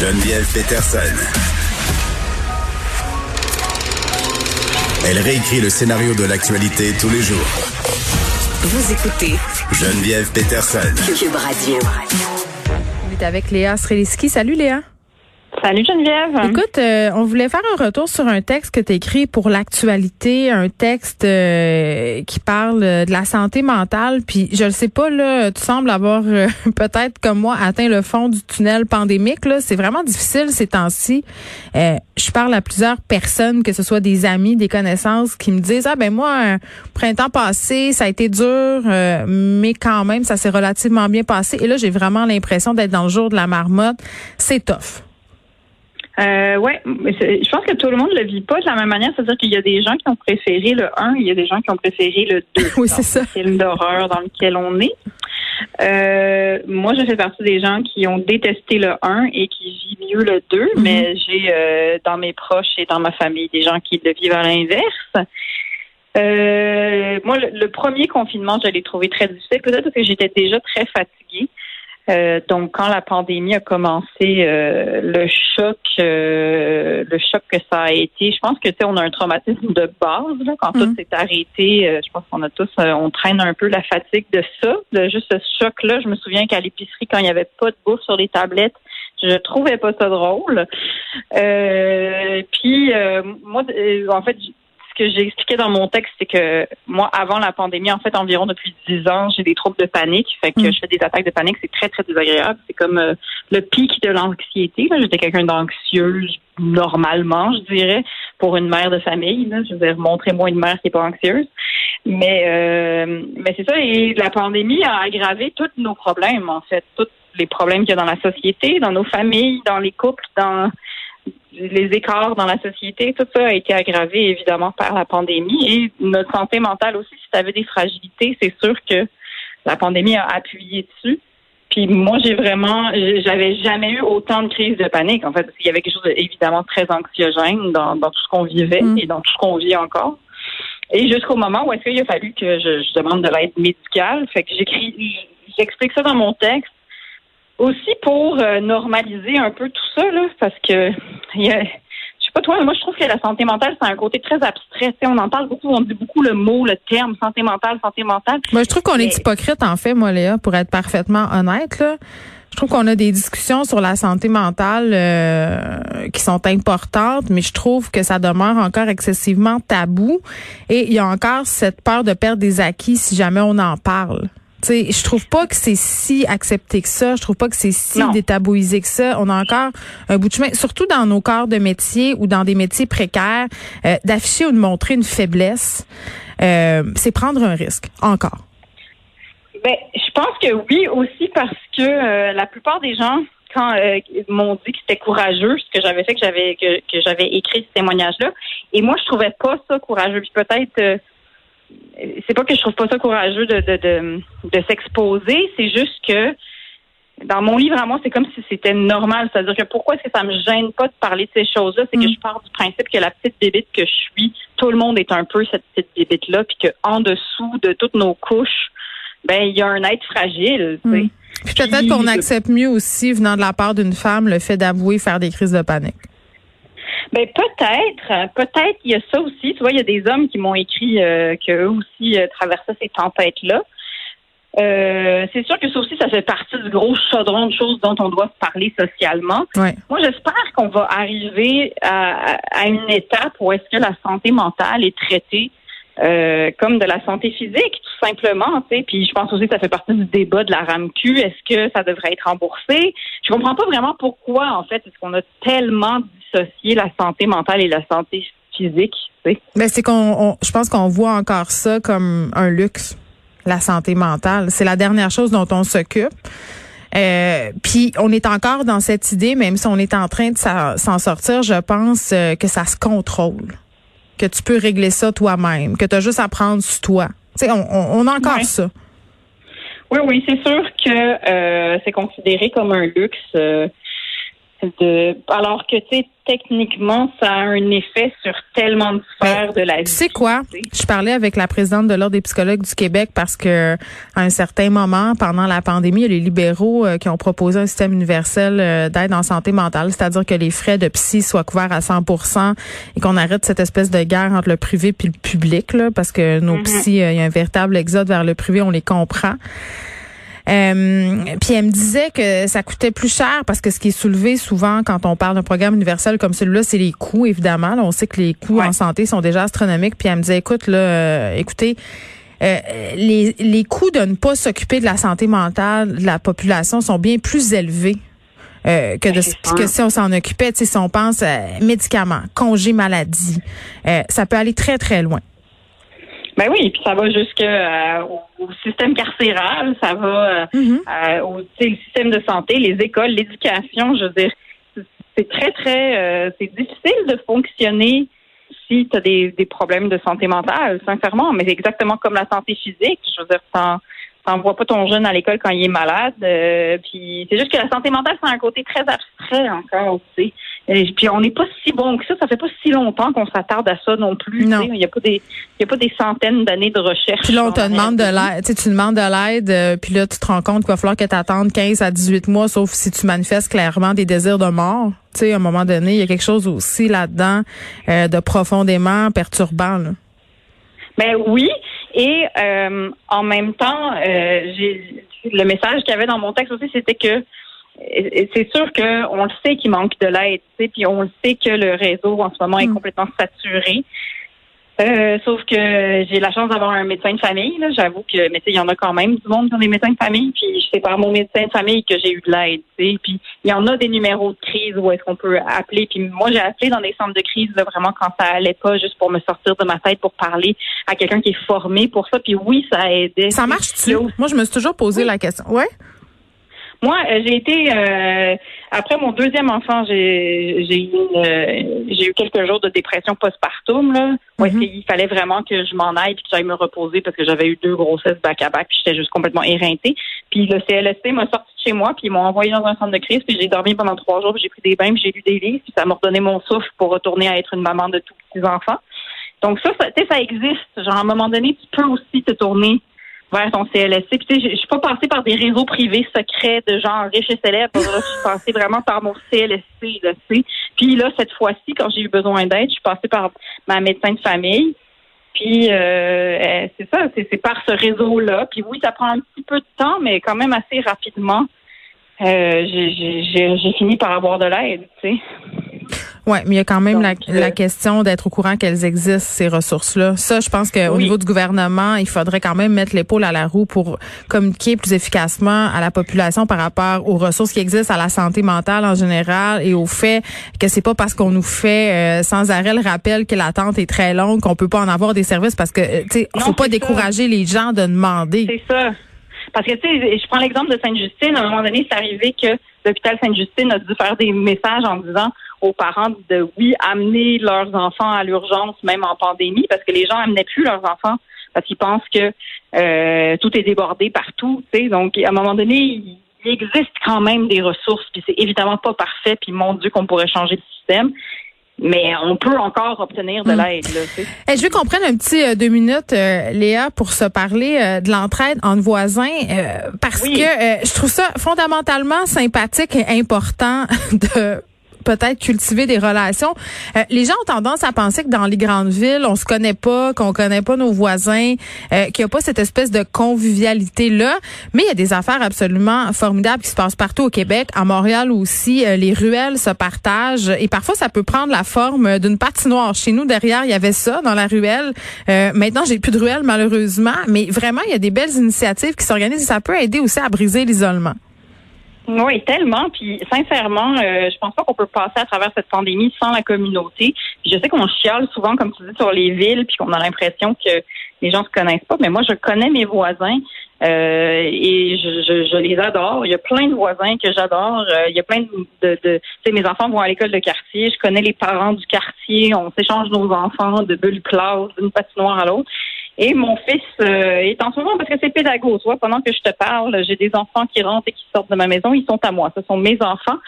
Geneviève Peterson. Elle réécrit le scénario de l'actualité tous les jours. Vous écoutez Geneviève Peterson. Cube Radio. On est avec Léa Streliski. Salut Léa. Salut Geneviève. Écoute, euh, on voulait faire un retour sur un texte que tu écrit pour l'actualité, un texte euh, qui parle de la santé mentale. Puis je le sais pas, là, tu sembles avoir euh, peut-être comme moi atteint le fond du tunnel pandémique. Là, c'est vraiment difficile ces temps-ci. je parle à plusieurs personnes, que ce soit des amis, des connaissances, qui me disent ah ben moi, printemps passé, ça a été dur, mais quand même ça s'est relativement bien passé. Et là, j'ai vraiment l'impression d'être dans le jour de la marmotte. C'est tough. Euh, ouais, je pense que tout le monde le vit pas de la même manière. C'est-à-dire qu'il y a des gens qui ont préféré le 1, il y a des gens qui ont préféré le 2. oui, c'est ça. Le film d'horreur dans lequel on est. Euh, moi, je fais partie des gens qui ont détesté le 1 et qui vivent mieux le 2, mm-hmm. mais j'ai euh, dans mes proches et dans ma famille des gens qui le vivent à l'inverse. Euh, moi, le, premier confinement, je l'ai trouvé très difficile, peut-être parce que j'étais déjà très fatiguée. Euh, donc, quand la pandémie a commencé, euh, le choc, euh, le choc que ça a été, je pense que tu sais, on a un traumatisme de base là, quand tout mm. s'est arrêté. je pense qu'on a tous, on traîne un peu la fatigue de ça, de juste ce choc-là. Je me souviens qu'à l'épicerie, quand il n'y avait pas de bouffe sur les tablettes, je trouvais pas ça drôle. puis moi, en fait, que j'ai expliqué dans mon texte, c'est que moi, avant la pandémie, en fait, environ depuis 10 ans, j'ai des troubles de panique. Fait que mm. je fais des attaques de panique. C'est très, très désagréable. C'est comme euh, le pic de l'anxiété. J'étais quelqu'un d'anxieuse normalement, je dirais, pour une mère de famille. Là. Je veux dire, montrez-moi une mère qui n'est pas anxieuse. Mais, euh, mais c'est ça. Et la pandémie a aggravé tous nos problèmes, en fait. Tous les problèmes qu'il y a dans la société, dans nos familles, dans les couples, dans les écarts dans la société, tout ça a été aggravé évidemment par la pandémie et notre santé mentale aussi. Si tu avais des fragilités, c'est sûr que la pandémie a appuyé dessus. Puis moi, j'ai vraiment, j'avais jamais eu autant de crises de panique, en fait, parce qu'il y avait quelque chose d'évidemment très anxiogène dans, tout ce qu'on vivait mm. et dans tout ce qu'on vit encore. Et jusqu'au moment où est-ce qu'il a fallu que je, je demande de l'aide médicale, fait que j'écris, j'explique ça dans mon texte aussi pour euh, normaliser un peu tout ça, là, parce que y a, je sais pas toi, mais moi je trouve que la santé mentale, c'est un côté très abstrait. on en parle beaucoup, on dit beaucoup le mot, le terme santé mentale, santé mentale. Moi, je trouve qu'on est hypocrite, en fait, moi, Léa, pour être parfaitement honnête. Là. Je trouve qu'on a des discussions sur la santé mentale euh, qui sont importantes, mais je trouve que ça demeure encore excessivement tabou. Et il y a encore cette peur de perdre des acquis si jamais on en parle. Sais, je trouve pas que c'est si accepté que ça. Je trouve pas que c'est si détabouisé que ça. On a encore un bout de chemin, surtout dans nos corps de métier ou dans des métiers précaires, euh, d'afficher ou de montrer une faiblesse. Euh, c'est prendre un risque, encore. Ben, je pense que oui aussi parce que euh, la plupart des gens quand m'ont dit que c'était courageux ce que j'avais fait que j'avais que, que j'avais écrit ce témoignage là et moi je trouvais pas ça courageux puis peut-être c'est pas que je trouve pas ça courageux de, de, de, de s'exposer, c'est juste que dans mon livre à moi, c'est comme si c'était normal. C'est-à-dire que pourquoi est-ce que ça me gêne pas de parler de ces choses-là? C'est que mm. je pars du principe que la petite bébite que je suis, tout le monde est un peu cette petite bébite-là, puis qu'en dessous de toutes nos couches, ben il y a un être fragile. Mm. Puis peut-être qu'on accepte mieux aussi, venant de la part d'une femme, le fait d'avouer faire des crises de panique. Ben peut-être, peut-être il y a ça aussi. Tu vois, il y a des hommes qui m'ont écrit euh, qu'eux aussi euh, traversaient ces tempêtes-là. Euh, c'est sûr que ça aussi, ça fait partie du gros chaudron de choses dont on doit parler socialement. Moi, j'espère qu'on va arriver à, à, une étape où est-ce que la santé mentale est traitée euh, comme de la santé physique, tout simplement. Tu. Puis je pense aussi que ça fait partie du débat de la RAMQ. Est-ce que ça devrait être remboursé? Je comprends pas vraiment pourquoi, en fait, est-ce qu'on a tellement dissocié la santé mentale et la santé physique. Tu sais. Mais c'est qu'on, je pense qu'on voit encore ça comme un luxe, la santé mentale. C'est la dernière chose dont on s'occupe. Euh, puis on est encore dans cette idée, même si on est en train de s'en sortir, je pense euh, que ça se contrôle que tu peux régler ça toi-même, que tu as juste à prendre sur toi. Tu sais, on, a encore ça. Oui, oui, c'est sûr que euh, c'est considéré comme un luxe. Euh, de alors que tu sais techniquement ça a un effet sur tellement de sphères de la vie. Tu sais quoi? Je parlais avec la présidente de l'ordre des psychologues du Québec parce que à un certain moment pendant la pandémie, il y a les libéraux euh, qui ont proposé un système universel euh, d'aide en santé mentale, c'est-à-dire que les frais de psy soient couverts à 100% et qu'on arrête cette espèce de guerre entre le privé puis le public là parce que nos mm psy il y a un véritable exode vers le privé, on les comprend. Euh, puis elle me disait que ça coûtait plus cher parce que ce qui est soulevé souvent quand on parle d'un programme universel comme celui-là, c'est les coûts, évidemment. on sait que les coûts en santé sont déjà astronomiques. Puis elle me disait, écoute, là, euh, écoutez, euh, les, les coûts de ne pas s'occuper de la santé mentale de la population sont bien plus élevés que de que si on s'en occupait, si on pense médicaments, congés maladie, ça peut aller très très loin. Ben oui, puis ça va jusque euh, au système carcéral, ça va euh, euh, au système de santé, les écoles, l'éducation. Je veux dire, c'est très très, c'est difficile de fonctionner si tu as des, des problèmes de santé mentale, sincèrement. Mais c'est exactement comme la santé physique. Je veux dire, t'envoies pas ton jeune à l'école quand il est malade. puis c'est juste que la santé mentale, c'est un côté très abstrait encore, tu sais. Et puis on n'est pas si bon que ça. Ça fait pas si longtemps qu'on s'attarde à ça non plus. Non. Il n'y a pas des il y a pas des centaines d'années de recherche. Puis là, on te demande de l'aide. Tu, demandes de l'aide, euh, puis là, tu te rends compte qu'il va falloir que tu attendes 15 à 18 mois, sauf si tu manifestes clairement des désirs de mort. Tu sais, à un moment donné, il y a quelque chose aussi là-dedans euh, de profondément perturbant. Là. Ben oui. Et euh, en même temps, j'ai le message qu'il y avait dans mon texte aussi, c'était que c'est sûr qu'on le sait qu'il manque de l'aide, puis on le sait que le réseau en ce moment est hmm. complètement saturé. Euh, sauf que j'ai la chance d'avoir un médecin de famille. J'avoue que, mais il y en a quand même du monde qui ont des médecins de famille. Puis c'est par mon médecin de famille que j'ai eu de l'aide. Puis il y en a des numéros de crise où est-ce qu'on peut appeler. Puis moi, j'ai appelé dans des centres de crise vraiment quand ça allait pas, juste pour me sortir de ma tête pour parler à quelqu'un qui est formé pour ça. Puis oui, ça a aidé. Ça marche-tu? Moi, je me suis toujours posé la question. Ouais? Moi, euh, j'ai été euh, après mon deuxième enfant, j'ai j'ai eu euh, j'ai eu quelques jours de dépression postpartum là. Où mm il fallait vraiment que je m'en aille et que j'aille me reposer parce que j'avais eu deux grossesses back à back puis j'étais juste complètement éreintée. Puis le CLSC m'a sorti de chez moi puis ils m'ont envoyé dans un centre de crise puis j'ai dormi pendant trois jours j'ai pris des bains j'ai lu des livres puis ça m'a redonné mon souffle pour retourner à être une maman de tous petits enfants. Donc ça, ça, ça existe. Genre à un moment donné, tu peux aussi te tourner vers ton CLSC. Puis tu sais, je suis pas passée par des réseaux privés secrets de gens riches et célèbres. je suis passée vraiment par mon CLSC, là, tu sais. Puis là, cette fois-ci, quand j'ai eu besoin d'aide, je suis passée par ma médecin de famille. Puis euh, c'est ça, c'est par ce réseau-là. Puis oui, ça prend un petit peu de temps, mais quand même assez rapidement. Euh, j'ai fini par avoir de l'aide, tu sais. Oui, mais il y a quand même la, euh, question d'être au courant qu'elles existent, ces ressources-là. Ça, je pense qu'au niveau du gouvernement, il faudrait quand même mettre l'épaule à la roue pour communiquer plus efficacement à la population par rapport aux ressources qui existent à la santé mentale en général et au fait que c'est pas parce qu'on nous fait euh, sans arrêt le rappel que l'attente est très longue qu'on peut pas en avoir des services parce que, euh, tu sais, faut pas décourager les gens de demander. C'est ça. Parce que, tu sais, je prends l'exemple de Sainte-Justine. À un moment donné, c'est arrivé que l'hôpital Sainte-Justine a dû faire des messages en disant aux parents de, oui, amener leurs enfants à l'urgence, même en pandémie, parce que les gens amenaient plus leurs enfants parce qu'ils pensent que euh, tout est débordé partout. Tu sais. Donc, à un moment donné, il existe quand même des ressources, puis c'est évidemment pas parfait, puis mon Dieu qu'on pourrait changer le système mais on peut encore obtenir de hmm. l'aide. Eh, je veux qu'on prenne un petit euh, deux minutes, euh, Léa, pour se parler euh, de l'entraide entre voisins, parce que je trouve ça fondamentalement sympathique et important de peut-être cultiver des relations. Euh, les gens ont tendance à penser que dans les grandes villes, on se connaît pas, qu'on connaît pas nos voisins, euh, qu'il n'y a pas cette espèce de convivialité là. Mais il y a des affaires absolument formidables qui se passent partout au Québec, à Montréal aussi. Euh, les ruelles se partagent et parfois ça peut prendre la forme d'une patinoire. Chez nous derrière, il y avait ça dans la ruelle. Euh, maintenant, j'ai plus de ruelle malheureusement, mais vraiment il y a des belles initiatives qui s'organisent et ça peut aider aussi à briser l'isolement. Oui, tellement. Puis sincèrement, euh, je pense pas qu'on peut passer à travers cette pandémie sans la communauté. je sais qu'on chiale souvent, comme tu dis, sur les villes, puis qu'on a l'impression que les gens se connaissent pas. Mais moi, je connais mes voisins euh, et je, je, les adore. Il y a plein de voisins que j'adore. Euh, il y a plein de, de, de tu sais, mes enfants vont à l'école de quartier. Je connais les parents du quartier. On s'échange nos enfants de bulle classe, d'une patinoire à l'autre. Et mon fils euh, est en ce moment, parce que c'est pédagogue, pendant que je te parle, j'ai des enfants qui rentrent et qui sortent de ma maison, ils sont à moi. Ce sont mes enfants.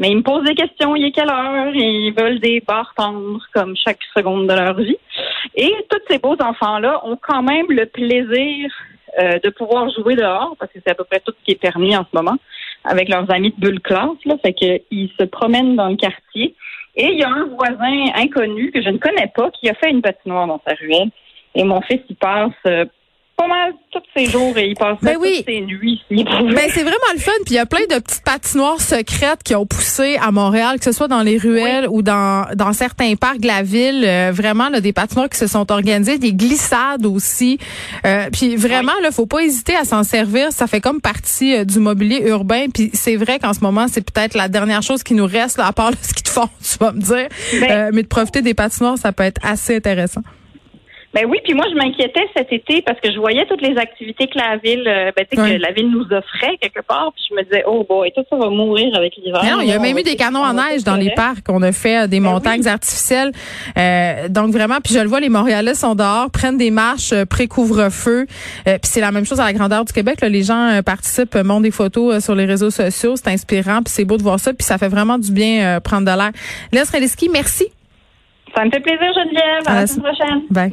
Mais ils me posent des questions, il est quelle heure? Ils veulent des barres tendres comme chaque seconde de leur vie. Et tous ces beaux enfants-là ont quand même le plaisir euh, de pouvoir jouer dehors, parce que c'est à peu près tout ce qui est permis en ce moment, avec leurs amis de bulle classe. Là, fait qu'ils se promènent dans le quartier. Et il y a un voisin inconnu que je ne connais pas qui a fait une patinoire dans sa ruelle. Et mon fils, il passe euh, pas mal tous ces jours et il passe ben oui. toutes ses nuits ici. Ben c'est vraiment le fun. Puis il y a plein de petites patinoires secrètes qui ont poussé à Montréal, que ce soit dans les ruelles ou dans, dans certains parcs de la ville. Euh, vraiment, là, des patinoires qui se sont organisées, des glissades aussi. Euh, puis vraiment, là, faut pas hésiter à s'en servir. Ça fait comme partie euh, du mobilier urbain. Puis c'est vrai qu'en ce moment, c'est peut-être la dernière chose qui nous reste, là, à part ce qui te font, tu vas me dire. Ben mais de profiter des patinoires, ça peut être assez intéressant. Ben oui, puis moi je m'inquiétais cet été parce que je voyais toutes les activités que la ville, euh, ben, que la ville nous offrait quelque part, puis je me disais oh bon, et tout ça va mourir avec l'hiver. Non, il y a même eu des canons en neige dans les parcs. On a fait euh, des ben montagnes artificielles. Euh, donc vraiment, puis je le vois, les Montréalais sont dehors, prennent des marches pré-couvre-feu. puis c'est la même chose à la grandeur du Québec. Là. Les gens participent, montent des photos sur les réseaux sociaux. C'est inspirant, puis c'est beau de voir ça, puis ça fait vraiment du bien prendre de l'air. Streliski, merci. Ça me fait plaisir, Geneviève. À, la semaine prochaine. Bye.